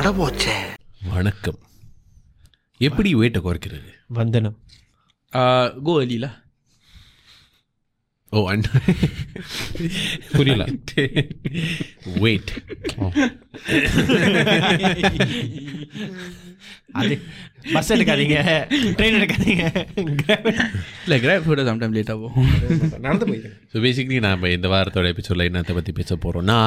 அடபோச்சே. வணக்கம். எப்படி வெயிட்டை குறைக்கிறது வந்தனம். early lah. ஓ அண்ட் புரியல. வெயிட் அது பஸ் எடுக்காதீங்க. ட்ரெயின் எடுக்காதீங்க. இல்லை கிராப் ஃபுட்டை சம்டைம் லேட்டாக போகும் நடந்து போயிடுங்க ஸோ பேசிக்கலி நம்ம இந்த வாரத்தோட எபிசோடில் என்னத்தை பற்றி பேச போகிறோம்னா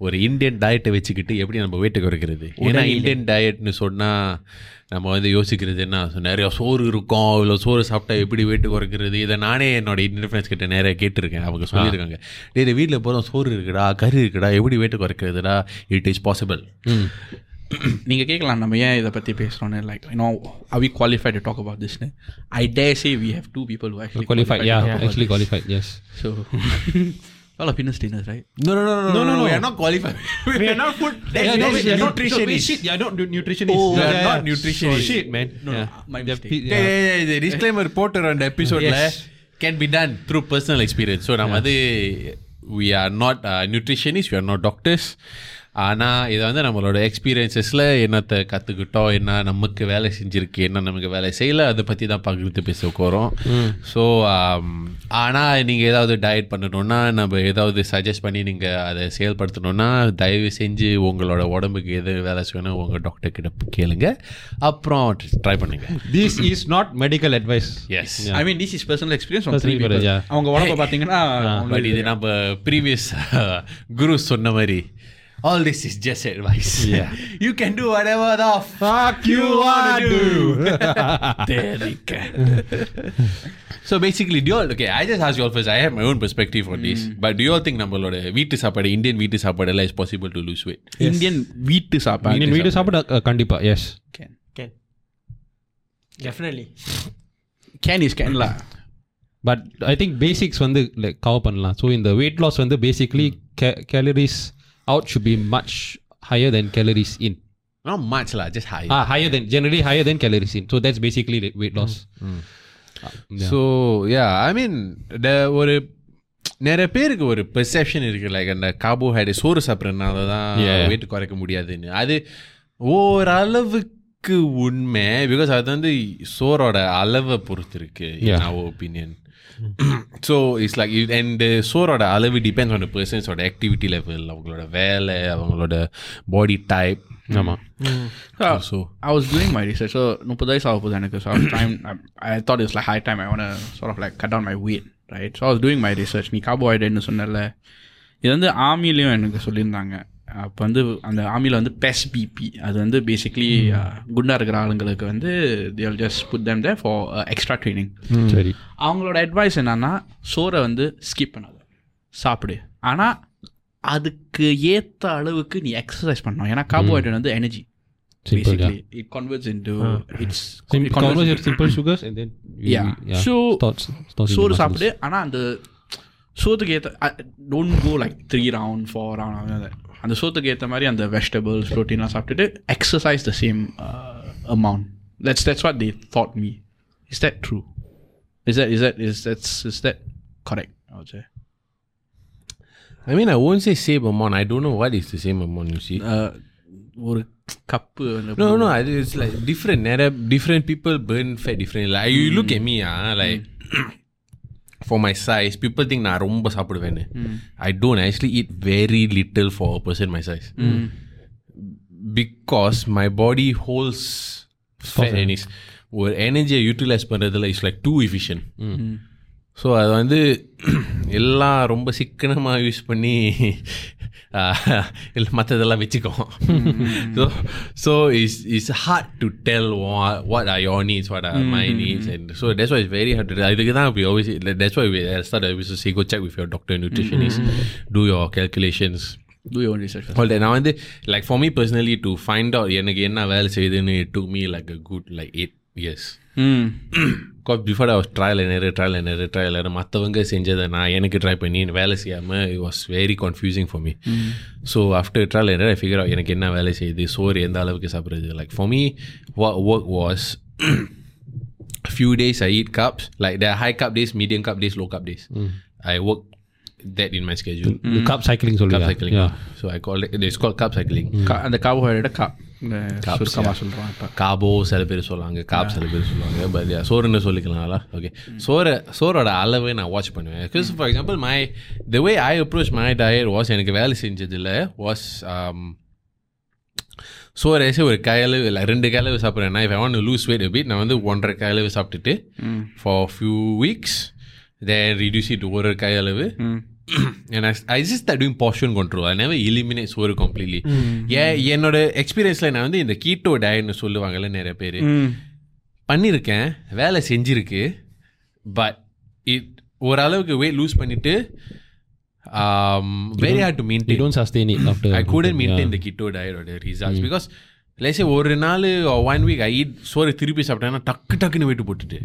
ஒரு இந்தியன் டயட்டை வச்சுக்கிட்டு எப்படி நம்ம வெயிட்டை குறைக்கிறது? ஏன்னா இந்தியன் டயட்னு சொன்னால் நம்ம வந்து யோசிக்கிறது என்ன? so நிறைய சோறு இருக்கும் இவ்வளோ சோறு சாப்பிட்டா எப்படி வெயிட்டு குறைக்கிறது? இதை நானே என்னோட இந்தியன் ஃப்ரெண்ட்ஸ் கிட்ட நிறைய கேட்டிருக்கேன். அவங்க சொல்லியிருக்காங்க. டேய் வீட்டில் போகிறோம் சோறு இருக்குடா கறி இருக்குடா எப்படி வெயிட்டு குறைக்கிறதுடா? இட் இஸ் பாசிபிள் நீங்கள் கேட்கலாம் நம்ம ஏன் இதை பற்றி பேசுகிறோன்னு like you know are we qualified to talk about this I dare say we have two people who actually qualified to yeah talk about actually this. qualified yes So, all of fitness trainers, right? No, no, no, no, no, no, no, we are not qualified. We are not food Yeah, no, that's yeah, no, nutritionist. no, shit, yeah, not nu- nutritionist. Oh, yeah, yeah, yeah, not yeah. nutritionist. Shit, man. No, yeah. my They're mistake. pe- Yeah, yeah. yeah, yeah, the disclaimer போட்டு அந்த எபிசோட்ல Yes. can be done through personal experience. So நம்ம வந்து we are not uh, nutritionists, we are not doctors. ஆனால் இதை வந்து நம்மளோட எக்ஸ்பீரியன்சஸில் என்னத்தை கற்றுக்கிட்டோம் என்ன நமக்கு வேலை செஞ்சுருக்கு என்ன நமக்கு வேலை செய்யலை அதை பற்றி தான் பகிர்ந்து பேச போகிறோம் ஸோ ஆனால் நீங்கள் ஏதாவது டயட் பண்ணணுன்னா நம்ம ஏதாவது சஜஸ்ட் பண்ணி நீங்கள் அதை செயல்படுத்தணுன்னா தயவு செஞ்சு உங்களோட உடம்புக்கு எது வேலை செய்யணும் உங்கள் டாக்டர் கிட்ட கேளுங்க. அப்புறம் ட்ரை பண்ணுங்க. This is not medical advice. Yes I mean, this is personal experience from Personal three people. experience, yeah. அவங்க உடம்ப பார்த்தீங்கன்னா இது நம்ம ப்ரீவியஸ் குரு சொன்ன மாதிரி. All this is just advice you can do what ever the Fuck you want to so basically due okay I just as you all first I have my own perspective for this but due all think நம்மளோட வீட்டு சாப்பாடு Indian வீட்டு சாப்பாடு எல்லாம் is possible to lose wait Indian வீட்டு சாப்பாடு Indian வீடு சாப்பிட uh, கண்டிப்பா yes Can. Can. Definitely. Can is can lah. but I think basics வந்து like cover பண்ணலாம் so இந்த weight loss வந்து basically ca- calories out should be much higher than calories in not much law just high ah higher than generally higher than calories in so that's basically the weight loss so yeah ஐ மீன் த ஒரு நிறைய பேருக்கு ஒரு perception இருக்கு like அந்த carbohydrate சோறு சாப்பிட்றதுனால தான் Yeah. Wait குறைக்க முடியாதுன்னு அது ஓரளவுக்கு உண்மை பிகாஸ் அது வந்து சோறோட அளவை பொறுத்து இருக்கு Yeah. Our opinion so it's like and சோறோட அளவு டிபெண்ட்ஸ் ஆன் பர்சன்ஸோட ஆக்டிவிட்டி லெவல் அவங்களோட வேலை அவங்களோட பாடி டைப் ஆமாம் so I was doing my research. So, முப்பது வயசு ஆக போகுது எனக்கு. So, I was time, I, I thought it's like high time. I want to sort of like cut down my weight, right? So, I was doing my research. நீ கார்போஹைட்ரேட்னு சொன்னல இது வந்து ஆர்மிலையும் எனக்கு சொல்லியிருந்தாங்க அப்போ வந்து அந்த ஆர்மியில் வந்து பெஸ் பிபி அது வந்து பேசிக்லி குண்டா இருக்கிற ஆளுங்களுக்கு வந்து they'll just put them there for extra training சரி. அவங்களோட அட்வைஸ் என்னன்னா சோறை வந்து ஸ்கிப் பண்ணாத. சாப்பிடு. ஆனால் அதுக்கு ஏற்ற அளவுக்கு நீ எக்ஸசைஸ் பண்ணணும். ஏன்னா கார்போஹைட்ரேட் வந்து energy basically it converts into it's Sim- it converts converts your into- simple sugars and then you- Yeah. yeah. So, starts, starts in the சோறு. சாப்பிடு. ஆனால் அந்த சோத்துக்கு ஏற்ற don't go like three round four round அந்த சோத்துக்கு ஏற்ற மாதிரி அந்த வெஜிடபிள்ஸ் ப்ரோட்டீன்லாம் சாப்பிட்டுட்டு exercise the same amount that's that's what they taught me is that true is that is that is that's is that correct say I mean, I won't say same amount. I don't know what is the same amount, you see. ஒரு cup No, no, I- it's like different. நிறைய different people burn fat differently. Like, you look at me, ah, like, for my size people think நான் ரொம்ப சாப்பிடுவேன் I don't actually it very little for person my. Size because my body holds ஃபேனிஸ் ஒரு எனர்ஜியை utilise பண்ணுறதுல it's like too efficient so அதை வந்து எல்லாம் ரொம்ப சிக்கனமாக யூஸ் பண்ணி மற்றதெல்லாம் வச்சுக்கோம் so so is is heart to tell what are your needs what are my needs and so டெஸ் why is very hard to இதுக்கு தான் we always டெஸ் why start always see go check with your doctor நியூட்ரிஷனிஸ் two your calculations two your research all நான் வந்து like for me personally to find out எனக்கு என்ன வேலை செய்யுதுன்னு to me like a good like eight years ம் Because before I was trial and trial and trial and மற்றவங்க செஞ்சதை நான் எனக்கு ட்ரை பண்ணி வேலை செய்யாமல் it was very confusing for me so after trial and I figure எனக்கு என்ன வேலை செய்யுது சோறு எந்த அளவுக்கு சாப்பிட்றது like for me work was few days I eat carbs like the high carb days medium carb days low carb days I work that in my schedule. Mm. Carb cycling, sorry. Cup yeah. cycling. Yeah. So I call it, it's called carb cycling. Mm. Ka- and the carbohydrate cup. சுருக்கமாக சொல்கிறோம் இப்போ. Cabo சில பேர் சொல்லுவாங்க carb சில பேர் சொல்லுவாங்க but சோறுன்னு சொல்லிக்கலாம்ல? ஓகே சோறு சோறோட அளவு நான் வாட்ச் பண்ணுவேன். Because for example my the way I approach my diet was எனக்கு வேலை செஞ்சதில் வாஸ் சோறு ஏசி ஒரு கையளவு இல்லை ரெண்டு கையளவு want to lose weight a bit நான் வந்து ஒன்றரை கையளவு சாப்பிட்டுட்டு for few weeks reduce it to ஒரு கையளவு. And I, I just start doing portion control I never eliminate சோறு completely ஏன் என்னோட எக்ஸ்பீரியன்ஸில் நான் வந்து இந்த கீட்டோ டயட்னு சொல்லுவாங்கல்ல நிறைய பேர் பண்ணியிருக்கேன் வேலை செஞ்சிருக்கு பட் இட் ஓரளவுக்கு வெயிட் லூஸ் பண்ணிட்டு very hard to You maintain don't sustain it after. I couldn't maintain the keto diet or the results because say ஒரு நாள் week I eat சோறு திருப்பி சாப்பிட்டேன்னா டக்கு டக்குன்னு வெயிட் போட்டுட்டு.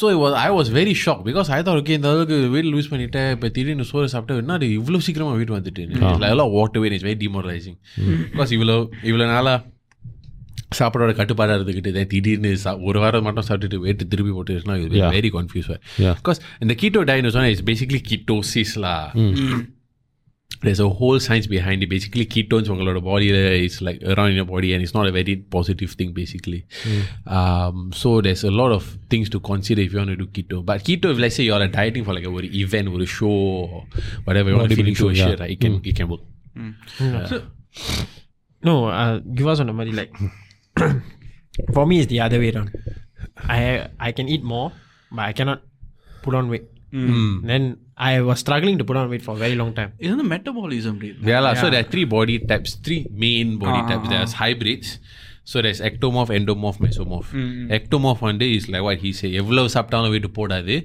So it was I was very shocked because I thought okay இந்த அளவுக்கு wait loose பண்ணிட்டேன் இப்போ திடீர்னு சோறு சாப்பிட்டா என்ன அது இவ்வளோ சீக்கிரமாக வெயிட் வந்துட்டு எல்லாம் water weight is very demoralising because இவ்வளோ இவ்வளோ நாளாக சாப்பாடோட கட்டுப்பாடாக இருந்துக்கிட்டு திடீர்னு சா- ஒரு வாரம் மட்டும் சாப்பிட்டுட்டு வெயிட் திருப்பி போட்டுச்சுன்னா. Very confuse. பிகாஸ் இந்த keto diet is basically ketosis lah. there's a whole science behind it. Basically, ketones உங்களோட பாடியில் is like around in your body and it's not a very positive thing basically. Um, so there's a lot of things to consider if you want to do keto. But keto, if let's say you're dieting for like a ஒரு event, ஒரு show, or whatever you want to Bodybuilding finish your show, shit, yeah. right? It can, it can work. No, uh, give us on the money. Like, for me, it's the other way around. I I can eat more, but I cannot put on weight. Then I was struggling to put on weight for a very long time. இது வந்து metabolism Yeah, lah. so there are three body types, three main body types. There's hybrids. So there's ectomorph, endomorph, mesomorph. Ectomorph வந்து is like what he say, எவ்வளவு சாப்பிட்டாலும் weight போடாது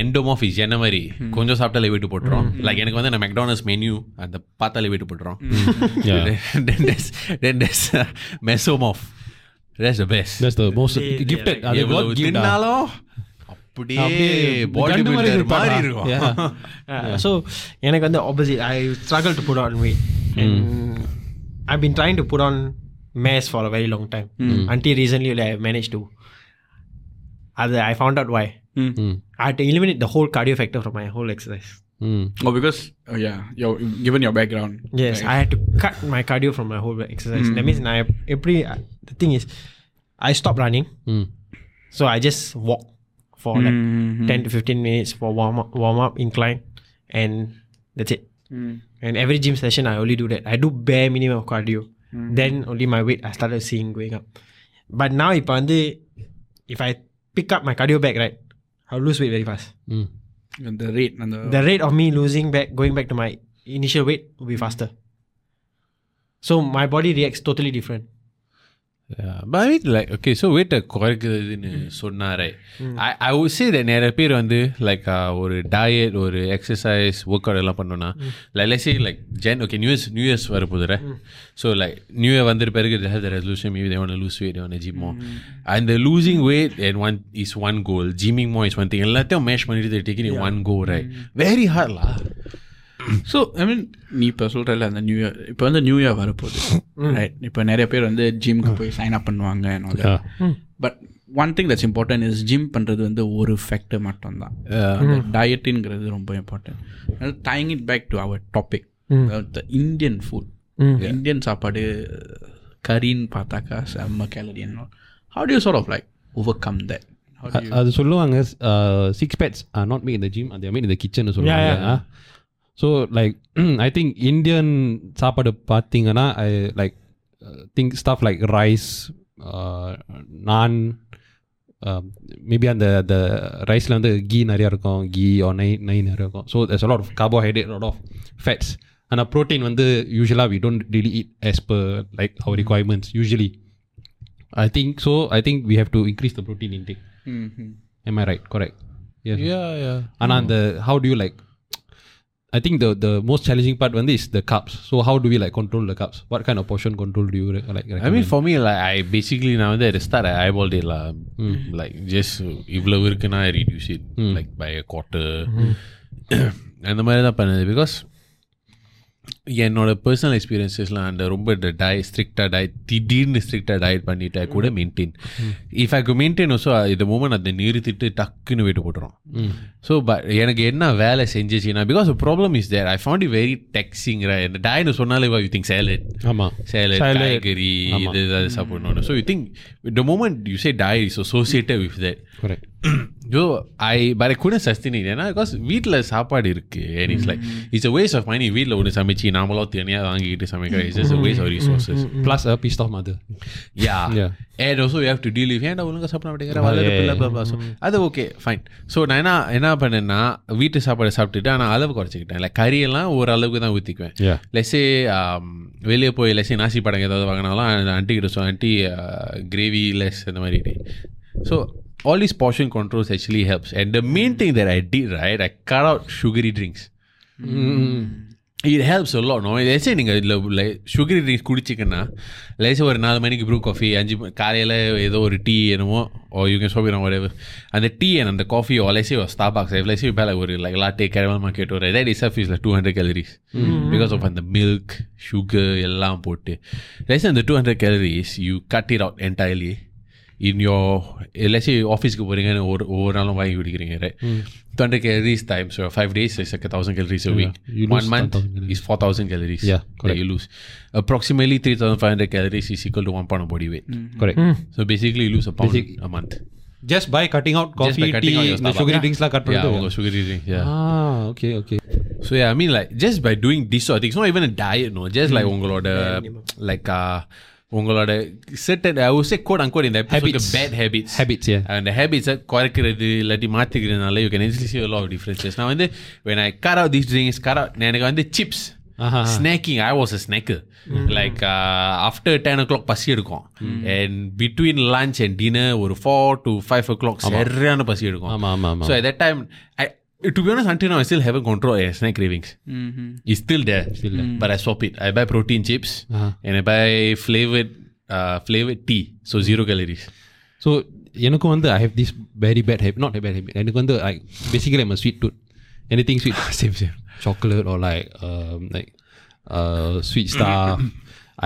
எண்டோமாஃப் is என்ன மாதிரி கொஞ்சம் சாப்பிட்டாலே வெயிட் போட்டுரும் லைக் எனக்கு வந்து நான் மெக்டானல்ஸ் மெனு அந்த பார்த்தாலே வெயிட் போட்டுரும் Yeah. then there's then there's uh, mesomorph that's the best That's the most They- gifted. they அது அப்படியே அப்படியே பாடி கண்டு மாதிரி பில்டர் இருப்பாரா? மாதிரி இருக்கும் Yeah. Uh, So, எனக்கு வந்து opposite. I struggle to put on weight. And I've been trying to put on mass for a very long time. Until recently, like, I managed to. Other, I found out why. Mm. I had to eliminate the whole cardio factor from my whole exercise. Mm. Oh, because oh yeah, your given your background. Yes, I had to cut my cardio from my whole exercise. That means I every the thing is, I stopped running, Mm. so I just walk for like mm-hmm. ten to fifteen minutes for warm up, warm up, incline, and that's it. Mm. And every gym session, I only do that. I do bare minimum of cardio. Mm. Then only my weight I started seeing going up. But now if I if I pick up my cardio back, right, I'll lose weight very fast. Mm. And the rate and the The rate of me losing back, going back to my initial weight will be faster. So my body reacts totally different. Yeah, but I mean like okay, so weight குறைக்குதுன்னு சொன்னா right. I I would say that நிறைய பேர் வந்து like uh, ஒரு diet ஒரு exercise workout எல்லாம் பண்ணோம்னா like let's say like Jan okay New Year's New Year's வரப்போகுது right? So like New Year வந்துட்டு பிறகு they have the resolution maybe they want to lose weight they want to gym more and the losing weight and one is one goal gymming more is one thing எல்லாத்தையும் mesh பண்ணிட்டு they taking it one go right very hard lah so I mean நீ இப்போ சொல்கிறல அந்த new year இப்போ வந்து new year வரப்போகுது right இப்போ நிறைய பேர் வந்து ஜிம்க்கு போய் சைன் அப் பண்ணுவாங்க but one thing that's important is gym பண்ணுறது வந்து ஒரு ஃபேக்டர் மட்டும்தான் அந்த டயட்டுங்கிறது ரொம்ப important dyeing it back to our topic the Indian food Indian சாப்பாடு கறின்னு பார்த்தாக்கா செம்ம gallery how to sort of like overcome that a- அது சொல்லுவாங்க six bats R not mat இந்த ஜிம் அது மேட் இந்த கிச்சன் சொல்லுவாங்க so like I think Indian சாப்பாடு பார்த்தீங்கன்னா I like think stuff like rice நான் மேபி அந்த அந்த ரைஸில் வந்து கீ நிறையா இருக்கும் கீ ஆர் நெய் நெய் நிறையா இருக்கும் so there's a lot of carbohydrate a lot of fats ஆனால் ப்ரோட்டீன் வந்து யூஸ்வலாக we don't really eat as per like our requirements usually I think so I think we have to increase the protein intake Am I right? Correct. Yes. yeah yeah And on the I think the the most challenging part one is the carbs. So how do we like control the carbs? What kind of portion control do you re- like? Recommend? I mean, for me, like I basically now at the start I eyeballed it lah. Mm. Like just if lower can I reduce it mm. like by a quarter. Mm. அந்த மாதிரி the பண்ணுது because. என்னோட personal எக்ஸ்பீரியன்சஸ்லாம் அந்த ரொம்ப diet ஸ்ட்ரிக்டாக diet திடீர்னு ஸ்ட்ரிக்டாக diet பண்ணிட்டு I கூட மெயின்டைன் இஃப் ஐ கு மெயின்டைன் ஆல்சோ இந்த மூமெண்ட் அதை நிறுத்திட்டு டக்குன்னு வெயிட்டு போட்டுரும். ஸோ பட் எனக்கு என்ன வேலை செஞ்சிச்சுன்னா because problem is there I found it very taxing இந்த டயட்னு சொன்னாலே யூ திங்க் சேலட் ஆமா. சேலட் காய்கறி இது அது சாப்பிடணும் so you think the moment you say diet is associated with that so I but I கூட சஸ்டின் ஏன்னா பிகாஸ் வீட்டில் சாப்பாடு இருக்கு and it's like it's a waste of money வீட்டில் ஒன்று சமைச்சு நாமளும் தனியாக வாங்கிட்டு சமைக்கிற it's just waste of resources plus a piece of mother yeah Yeah. And also you have to deal with ஏன்டா ஒழுங்காக சாப்பிட மாட்டேங்கிற? வளர ஸோ அது ஓகே ஃபைன் ஸோ நான் என்ன என்ன பண்ணேன்னா வீட்டு சாப்பாடு சாப்பிட்டுட்டு ஆனால் அளவு குறைச்சிக்கிட்டேன். இல்லை கறியெல்லாம் ஒரு அளவுக்கு தான் ஊற்றிக்குவேன். லெஸ்ஸே வெளியே போய் லெஸ்ஸே நாசி படங்க ஏதாவது வாங்கினாலும் ஆண்டி கிட்ட ஆண்டி கிரேவி லெஸ் இந்த மாதிரி. So all these portion controls actually helps. And the main thing that I did right I cut out sugary drinks. It helps a lot no? Let's say நீங்கள் இதில் sugary drinks குடிச்சிங்கன்னா lies ஒரு நாலு மணிக்கு Bru coffee அஞ்சு காலையில் ஏதோ ஒரு tea என்னமோ ஓ யூ கேன் சோபி ஒரு அந்த டீ அண்ட் அந்த காஃபி ஓ லைஸ் ஒரு ஸ்டார் பாக்ஸ் லைஸ் மேலே ஒரு லைக் லாட்டே கேரமல் மார்க்கெட் ஒரு that is two hundred calories because of அந்த மில்க் சுகர் எல்லாம் போட்டு. லைஸ் அந்த two hundred calories you cut it out entirely இன் யோ எல்லாச்சும் ஆஃபீஸ்க்கு போகிறீங்கன்னு ஒரு ஒவ்வொரு நாளும் வாங்கி குடிக்கிறீங்க right two hundred calories times five days is thousand calories a week you one lose month 1000 calories. is 4000 calories Yeah, that you lose approximately 3500 calories is equal to one pound of body weight correct so basically you lose a pound Basic- a month just by cutting out Just coffee by cutting tea out your இந்த Starbucks. Sugary ட்ரிங்க்ஸ்லாம் cut yeah பண்ணிட்டு உங்க sugary drink yeah ah okay okay so yeah i mean like just by doing this sort of things not even a diet no just like உங்களோட like uh உங்களோட certain I would say quote unquote in the episode Habits. bad habits habits yeah அந்த ஹேபிட்ஸை குறைக்கிறது இல்லாட்டி மாற்றிக்கிறதுனால you can easily see a lot of differences நான் வந்து when I cut out these drinks cut out எனக்கு வந்து chips Aha. Snacking I was a ஸ்நாக்கர் like after ten O clock பசி எடுக்கும் and between lunch and dinner ஒரு four to five O clock சரியான பசி எடுக்கும் ஆமா ஆமா ஆமா so at that time I to be honest until now I still haven't control uh, snack cravings it's still there but I swap it I buy protein chips Uh-huh. and I buy flavored uh, flavored tea so zero calories so எனக்கும் வந்து I have this very bad habit not bad habit எனக்கு வந்து ஐ basically I'm sweet tooth any thing sweet same same chocolate R like like sweet star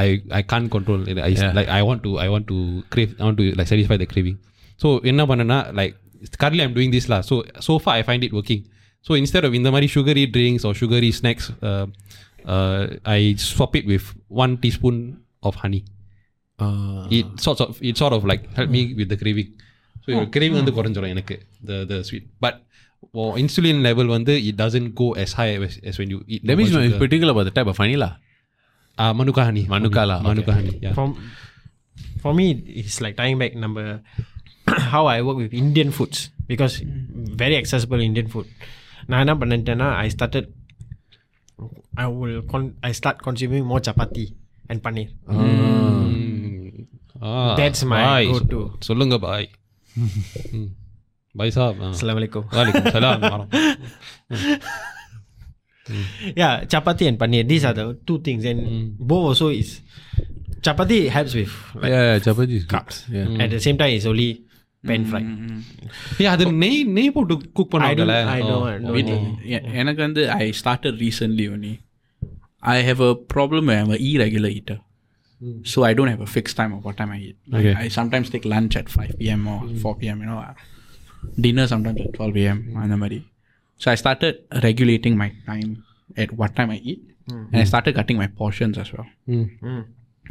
I I Khan control I like I want to I want to crave I want to like satisfy the craving so என்ன பண்ணேன்னா like currently I'm doing this lah so so far I find it working so instead of இந்த மாதிரி sugary drinks or sugary snacks uh, uh, I swap it with one teaspoon of honey it sort of it sort of like help me with the craving so your craving வந்து குறைஞ்சிரும் எனக்கு the the sweet but for insulin level வந்து it doesn't go as high as, as when you eat that means normal it's sugar. particular about the type of vanilla uh, manuka honey Manuka lah, manuka okay. honey yeah For, for me, it's like tying back number how I work with Indian foods because very accessible Indian food. நான் என்ன பண்ணிட்டேன்னா I started I will con- I start consuming more chapati and paneer. ah, That's my bye. go-to. சொல்லுங்க பாய் பாய் சாப் Assalamualaikum. வாலிக்கும் சலாம் வரோம் Yeah, chapati and paneer. These are the two things, and both also is chapati helps with like, yeah, yeah chapati is carbs yeah at the same time it's only pan fried. ஏய் அது நெய் நெய் போட்டு cook I don't, பண்ணுவாங்கல்ல I don't, I don't know. எ- எனக்கு வந்து I started recently only I have a problem I am irregular eater so i don't have a fixed time of what time i eat Like, Okay. i sometimes take lunch at 5 p.m or 4 p.m you know dinner sometimes at 12 p.m அந்த மாதிரி so i started regulating my time at what time i eat and i started cutting my portions as well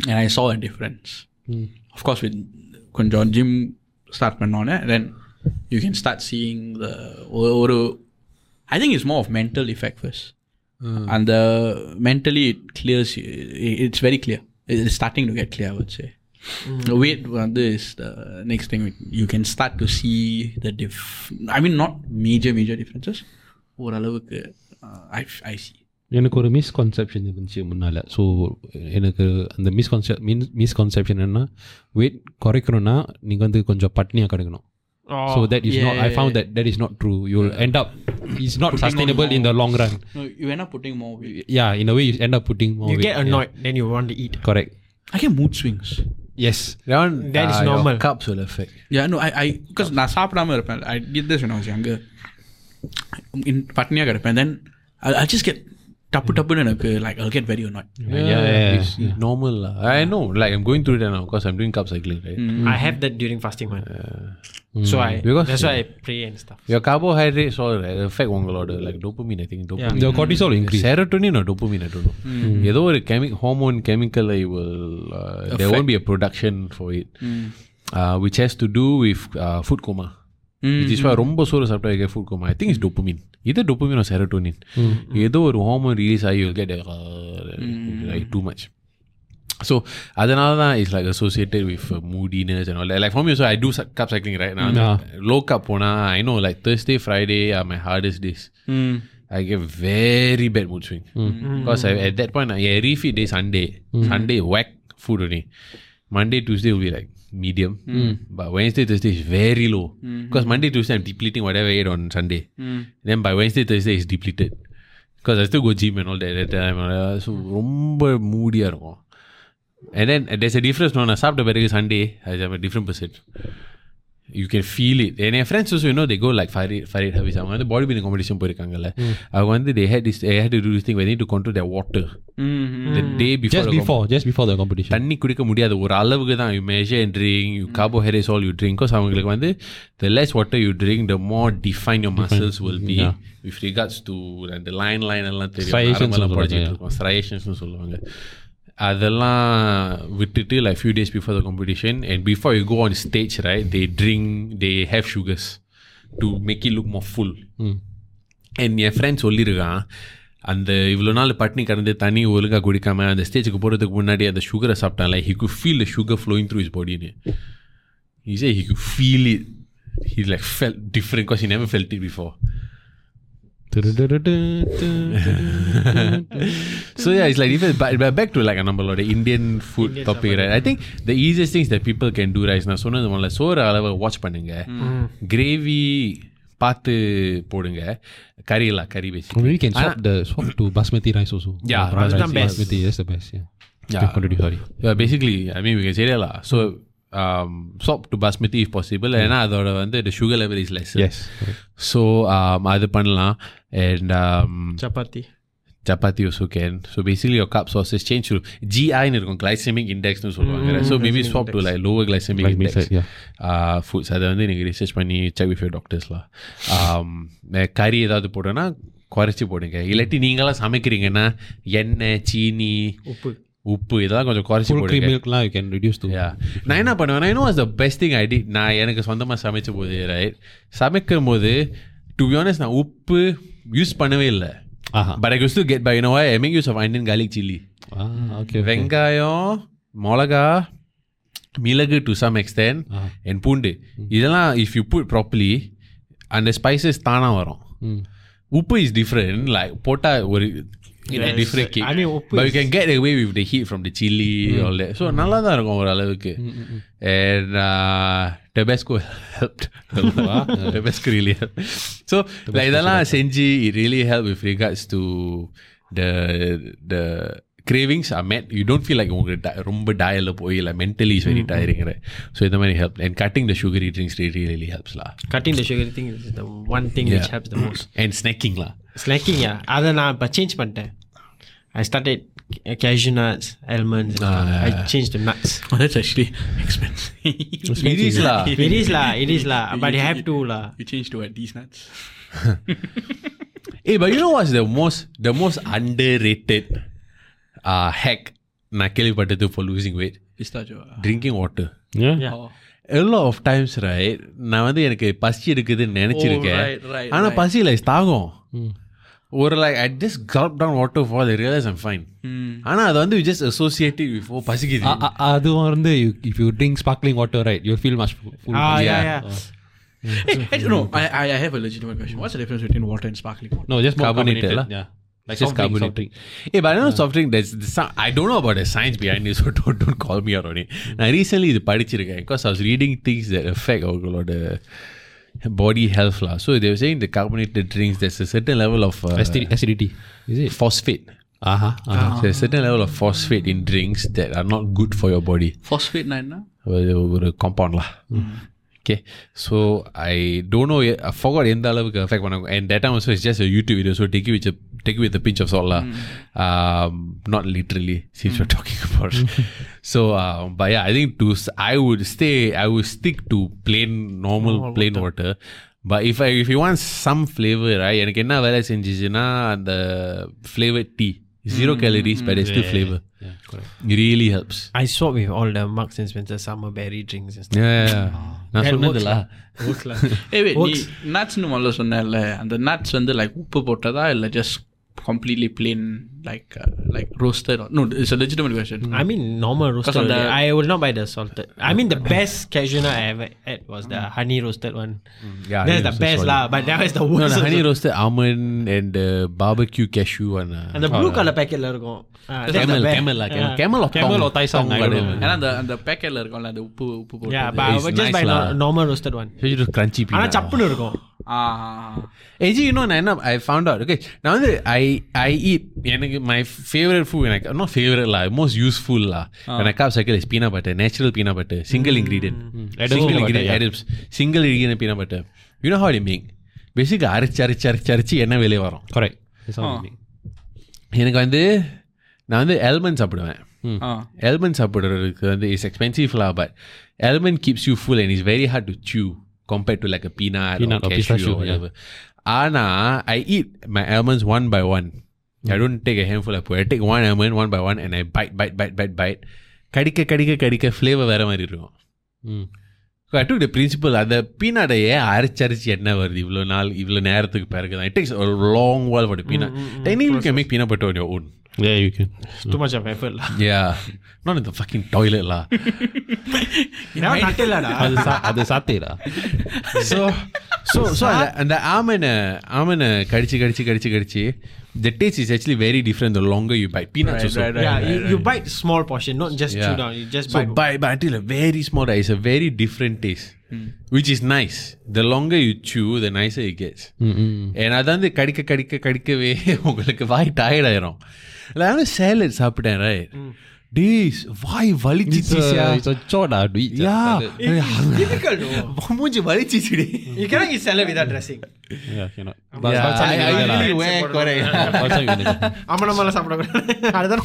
and i saw a difference of course with கொஞ்சம் gym start பண்ணோன்னே then you can start seeing the ஒரு- ஒரு I think it's more of mental effect first. And the mentally it clears you. it- It's very clear. It's starting to get clear, I would say. The weight வந்து is the next thing you can start to see the diff. I mean, not major major differences. ஓரளவுக்கு uh, I I see. எனக்கு ஒரு misconception இருந்துச்சு முன்னால் so எனக்கு அந்த மிஸ்கான்செப் மின் misconception என்னன்னா வெயிட் குறைக்கணும்னா நீங்கள் வந்து கொஞ்சம் பட்னியாக கிடைக்கணும் so that is not I found that that is not true you will end up is not sustainable in the long run No, you end up putting more weight. Yeah in a way you end up pudding You get annoyed, then you want to eat. Correct I get mood swings. S that one That is uh, your normal. carbs will affect Yeah, no, I, I, because நான் சாப்பிடாம இருப்பேன் I did this when I was younger. In பட்னியாக கிடப்பேன் then I, I just get டப்பு டப்புன்னு எனக்கு like I'll get very annoyed Yeah, yeah, yeah, it's normal. lah. I know, like I'm going through that now because I'm doing carb cycling, right? I have that during fasting man. So I Because- that's why I pray and stuff. Your carbohydrates all right, affect உங்களோட like dopamine, I think. Dopamine. The cortisol increase. Serotonin or dopamine, I don't know. ஏதோ ஒரு chemi hormone chemical I will uh, there won't be a production for it, uh, which has to do with uh, food coma. Which is why ரொம்ப சோறு சாப்பிட்டா you get food coma. I think it's dopamine. Either dopamine or serotonin. ஏதோ ஒரு hormone release ஆகி you'll get uh, like too much. So அதனால தான் it's like associated with moodiness and all like for me so I do carb cycling right நான் low carb போனால் I know like Thursday Friday are my hardest days I get very bad mood swing. Because I, at that point, I I refeed day Sunday. Sunday, whack food only. Monday, Tuesday will be like medium. But Wednesday, Thursday is very low. Because Monday, Tuesday, I'm depleting whatever I ate on Sunday. Then by Wednesday, Thursday, it's depleted. Because I still go gym and all that at that time. Uh, So, ரொம்ப மூடியாக இருக்கும் And then uh, there's a difference. No, நான் சாப்பிட்ட பிறகு Sunday, I'm a different person. You can feel it. And my friends also, you know, they go like Farid, Farid Hafiz. அவங்க வந்து body building competition போயிருக்காங்கல்ல அவங்க வந்து they had this they had to do this thing where they need to control their water the day before Just the before, just before the competition. தண்ணி குடிக்க முடியாது ஒரு அளவுக்கு தான் you measure and drink you carbohydrates all you drink because அவங்களுக்கு வந்து the less water you drink the more defined your muscles will be with regards to அந்த line line எல்லாம் தெரியும் Striations நரம்பெல்லாம் சொல்லுவாங்க, படிச்சிட்டு இருக்கோம் striationsனு சொல்லுவாங்க அதெல்லாம் விட்டுட்டு like few days before the competition and before you go on stage right they drink they have sugars to make it look more full and N friend சொல்லியிருக்கான் அந்த இவ்வளோ நாள் பட்னி கடந்து தண்ணி ஒழுங்காக குடிக்காமல் அந்த ஸ்டேஜுக்கு போகிறதுக்கு முன்னாடி அந்த சுகரை சாப்பிட்டான்ல he good feel sugar flowing through is பாடின்னு is a he good feel it he like felt different cause he never felt it before so yeah it's like even but, but back to like a number of the Indian food topic right I think the easiest things that people can do right நான் சொன்னது முதல்ல சோறு அளவை watch பண்ணுங்க gravy பார்த்து போடுங்க கறியெல்லாம் கறி பேசி Maybe we can swap the swap to basmati rice also. Yeah, brown that's rice, the best. Basmati, that's the best. Yeah. Yeah. Okay, continue, sorry. Yeah, basically, I mean, we can say that lah. So, swap to basmati if possible ஏன்னா அதோட வந்து இது sugar level is less so அது பண்ணலாம். And chapati chapati use can so basically your carb sauces change ஜிஐன்னு இருக்கும் glycaemic இண்டெக்ஸ்னு சொல்லுவாங்க ஸோ மேபி ஸ்வாப் டு லை லோவர் கிளைசமிக் இண்டெக்ஸ் ஃபுட்ஸ் அதை வந்து நீங்கள் ரிசர்ச் பண்ணி செக் விஃப் டாக்டர்ஸ்லாம் கறி ஏதாவது போட்டோன்னா குறைச்சி போடுங்க. இல்லாட்டி நீங்களாம் சமைக்கிறீங்கன்னா எண்ணெய் சீனி உப்பு. உப்பு இதெல்லாம் கொஞ்சம் குறைச்சி போடுங்க you can reduce to. Yeah. நான் என்ன பண்ணுவேன் I know what's the best thing I did நான் எனக்கு சொந்தமாக சமைச்ச போது ரைட் சமைக்கும் போது டு பி honest நான் உப்பு யூஸ் பண்ணவே இல்லை. But I use to get by no I make use of அண்டியன் garlic chilli okay. வெங்காயம் மிளகா மிளகு டு சம் எக்ஸ்டென்ட். அண்ட் பூண்டு இதெல்லாம் இஃப் யூ புட் ப்ராப்பர்லி அந்த ஸ்பைசஸ் தானாக வரும். உப்பு இஸ் டிஃப்ரெண்ட் லைக் போட்டால் ஒரு டிஃப்ரெண்ட் கேக் I mean, உப்பு but you can get away with the heat from the chili all that so நல்லா தான் இருக்கும் ஒரு அளவுக்கு and uh, Tabasco helped a lot. Tabasco really helped so like இதெல்லாம் செஞ்சு it really helped with regards to the the cravings are met you don't feel like உங்களுக்கு di- ரொம்ப டயலில் போய் like mentally is very tiring right so இந்த மாதிரி help and cutting the sugary drinks really really helps lah Cutting the sugar thing is the one thing which Yeah. helps the most. and snacking lah Snacking, yeah. அதை நான் இப்போ change பண்ணிட்டேன் I started ca- cashew nuts, almonds. and stuff. I changed to nuts. Oh, that's actually expensive. it is lah it is lah, it is lah. But you have to lah. You change to what? These nuts? Hey, but you know what's the most the most underrated uh, hack நான் கேள்விப்பட்டது for losing weight? Pistachio. Drinking water. Yeah. Yeah. Oh. A lot of times, right? நான் வந்து எனக்கு பசி இருக்குதுன்னு நினைச்சிருக்கேன் right, right, ஆனா right. பசி இல்லை தாகம் ஒரு like I just gulp down water for the realize I'm fine ஆனா அது வந்து you just associate it with oh பசிக்குது அ- அ- அது வந்து you- if you drink sparkling water right you'll feel much full full Ah, Yeah. yeah, yeah. Hey, hey, no, I, I I have a legitimate question. What's the difference between water and sparkling water? no just more Carbonated carbonated, lah. yeah like just soft drink, soft carbonated. drink. Hey, but I know soft drink. There's, there's some, I don't know about the science behind it, so don't don't call me out on it. நான் recently இது படிச்சிருக்கேன் because I was reading things that affect அவங்களோட body health lah. So they were saying the carbonated drinks there's a certain level of uh, Acidi- acidity is it phosphate. aha aha There's a certain level of phosphate in drinks that are not good for your body. Phosphate nine, na? ஒரு ஒரு compound lah okay so I don't know yet- I forgot எந்த அளவுக்கு affect பண்ண and that time also it's just a YouTube video so take it with a take it with a pinch of salt lah. Um, not literally since we're talking about. so, uh, but yeah, I think to s- I would stay. I would stick to plain normal plain water. But if I if you want some flavor, right? எனக்கு என்ன வேலை செஞ்சுச்சுன்னா அந்த flavored tea. Zero calories, but it's still flavor. Yeah, correct. It really helps. I swap with all the Marks and Spencer summer berry drinks and stuff. Yeah, yeah, yeah. நான் That சொன்னதுல Works lah. ஏ wait நீ நட்ஸ்னு முதல்ல சொன்னேன்ல அந்த nuts வந்து like உப்பு போட்டதா இல்லை completely plain like uh, like roasted or, no it's a legitimate question i mean normal roasted the, i will not buy the salted. I mean the best cashew nut i ever had was the mm. honey roasted one. Mm. Yeah that's the best lah but that was the worst no, the honey roasted almond and the barbecue cashew one uh, and the blue oh, color packet la irukum ah, camel camel la camel. Camel or camel or Tai Sun and அந்த the packet la irukum la the uppu uppu yeah but just buy normal roasted one. So just crunchy ஆனா சப்புன்னு இருக்கும். ஐ ஐ I எனக்கு my favourite food எனக்கு இன்னும் most யூஸ்ஃபுல்லா cup cycle is natural peanut single ingredient single ingredient single ingredient peanut butter hot him make basic அரைச்சி அரைச்சி அரைச்சி அரைச்சி என்ன வெளியே வரும். கரெக்ட் எனக்கு வந்து நான் வந்து எல்மன் சாப்பிடுவேன். எல்மன் சாப்பிட்றதுக்கு வந்து இட்ஸ் எக்ஸ்பென்சிவ்லா but எல்மன் keeps you full and it's very hard to compared to like a peanut, Peanut or or cashew pistachio, or whatever. ஆனா I eat my almonds one by one. I don't take a handful of I take one almond one by one and I bite, bite, bite, bite, bite. கடிக்க கடிக்க கடிக்க flavour வேற மாதிரி இருக்கும் Mm. So I took the principle அந்த பீனாட்டை ஏன் அரைச்சு அரைச்சு என்ன வருது இவ்வளோ நாள் இவ்வளோ நேரத்துக்கு பிறகு தான் it takes a long while for the peanut technically you can make peanut butter on your own Yeah, you can. It's too much of effort lah. yeah not in the fucking toilet lah நான் நட்டலடா. அது சா- அது சாத்தேடா so so so அந்த அந்த ஆமனை ஆமனை கடிச்சு கடிச்சு கடிச்சு கடிச்சு the taste is actually very different the longer you bite peanuts Right, also right, right. Yeah, you, you bite small portion, not just chew Yeah. down. You just so bite. bite but until a very small it's a very different taste which is nice the longer you chew the nicer it gets and அது வந்து கடிக்க கடிக்க கடிக்கவே உங்களுக்கு வாய் tired ஆயிரும் நான் salad சாப்பிட்டேன் right days why It's வலிச்சிச்சு a, it's a chore dah to eat. Yeah difficult though. மூஞ்சி வலிச்சிச்சுடி You cannot eat salad without dressing. Yeah, cannot. Yeah, balsam I- I vinegar lah. usually wear correct. Balsam vinegar. அமனமால சாப்பிடக்கூடாது. அதுதான்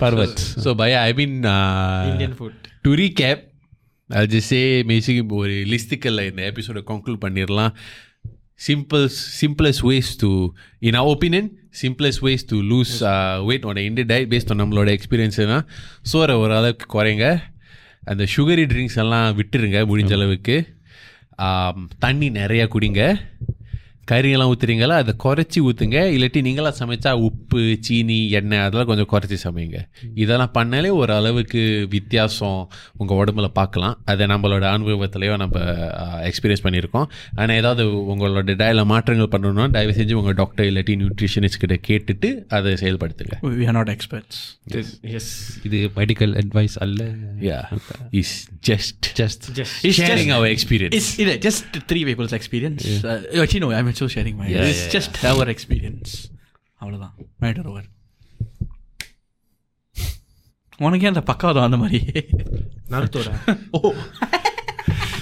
Pervert. So, but yeah, I mean, uh, Indian food. அது ஜஸ்டே பேசிக் ஒரு லிஸ்டிக்கலில் இந்த எபிசோட conclude பண்ணிடலாம் simples simplest ways to in our opinion simplest ways to lose weight உன Indian diet based on நம்மளோட எக்ஸ்பீரியன்ஸ்னா சோரை ஓரளவுக்கு குறைங்க. அந்த சுகரி ட்ரிங்க்ஸ் எல்லாம் விட்டுருங்க முடிஞ்ச அளவுக்கு. தண்ணி நிறையா குடிங்க. கறியெல்லாம் ஊற்றுறீங்களா அதை குறைச்சி ஊற்றுங்க இல்லாட்டி நீங்களா சமைச்சா உப்பு சீனி எண்ணெய் அதெல்லாம் கொஞ்சம் குறைச்சி சமைங்க. இதெல்லாம் பண்ணாலே ஒரு அளவுக்கு வித்தியாசம் உங்கள் உடம்புல பார்க்கலாம். அதை நம்மளோட அனுபவத்திலையோ நம்ம எக்ஸ்பீரியன்ஸ் பண்ணியிருக்கோம். ஆனால் ஏதாவது உங்களோட டயல மாற்றங்கள் பண்ணணும்னா தயவு செஞ்சு உங்கள் டாக்டர் இல்லாட்டி நியூட்ரிஷனிஸ்ட் கிட்ட கேட்டுட்டு அதை செயல்படுத்துங்க. We are not experts. Yes. இது மெடிக்கல் அட்வைஸ் அல்ல. Yeah is just just Just. It's sharing just- our experience just three people's experience. Uh, actually, no, I'm also sharing mine. Yeah, it's yeah, just our experience. அவ்வளோதான் matter over உனக்கு ஏன் அந்த பக்காவதம் அந்த மாதிரி நருத்தோட ஓ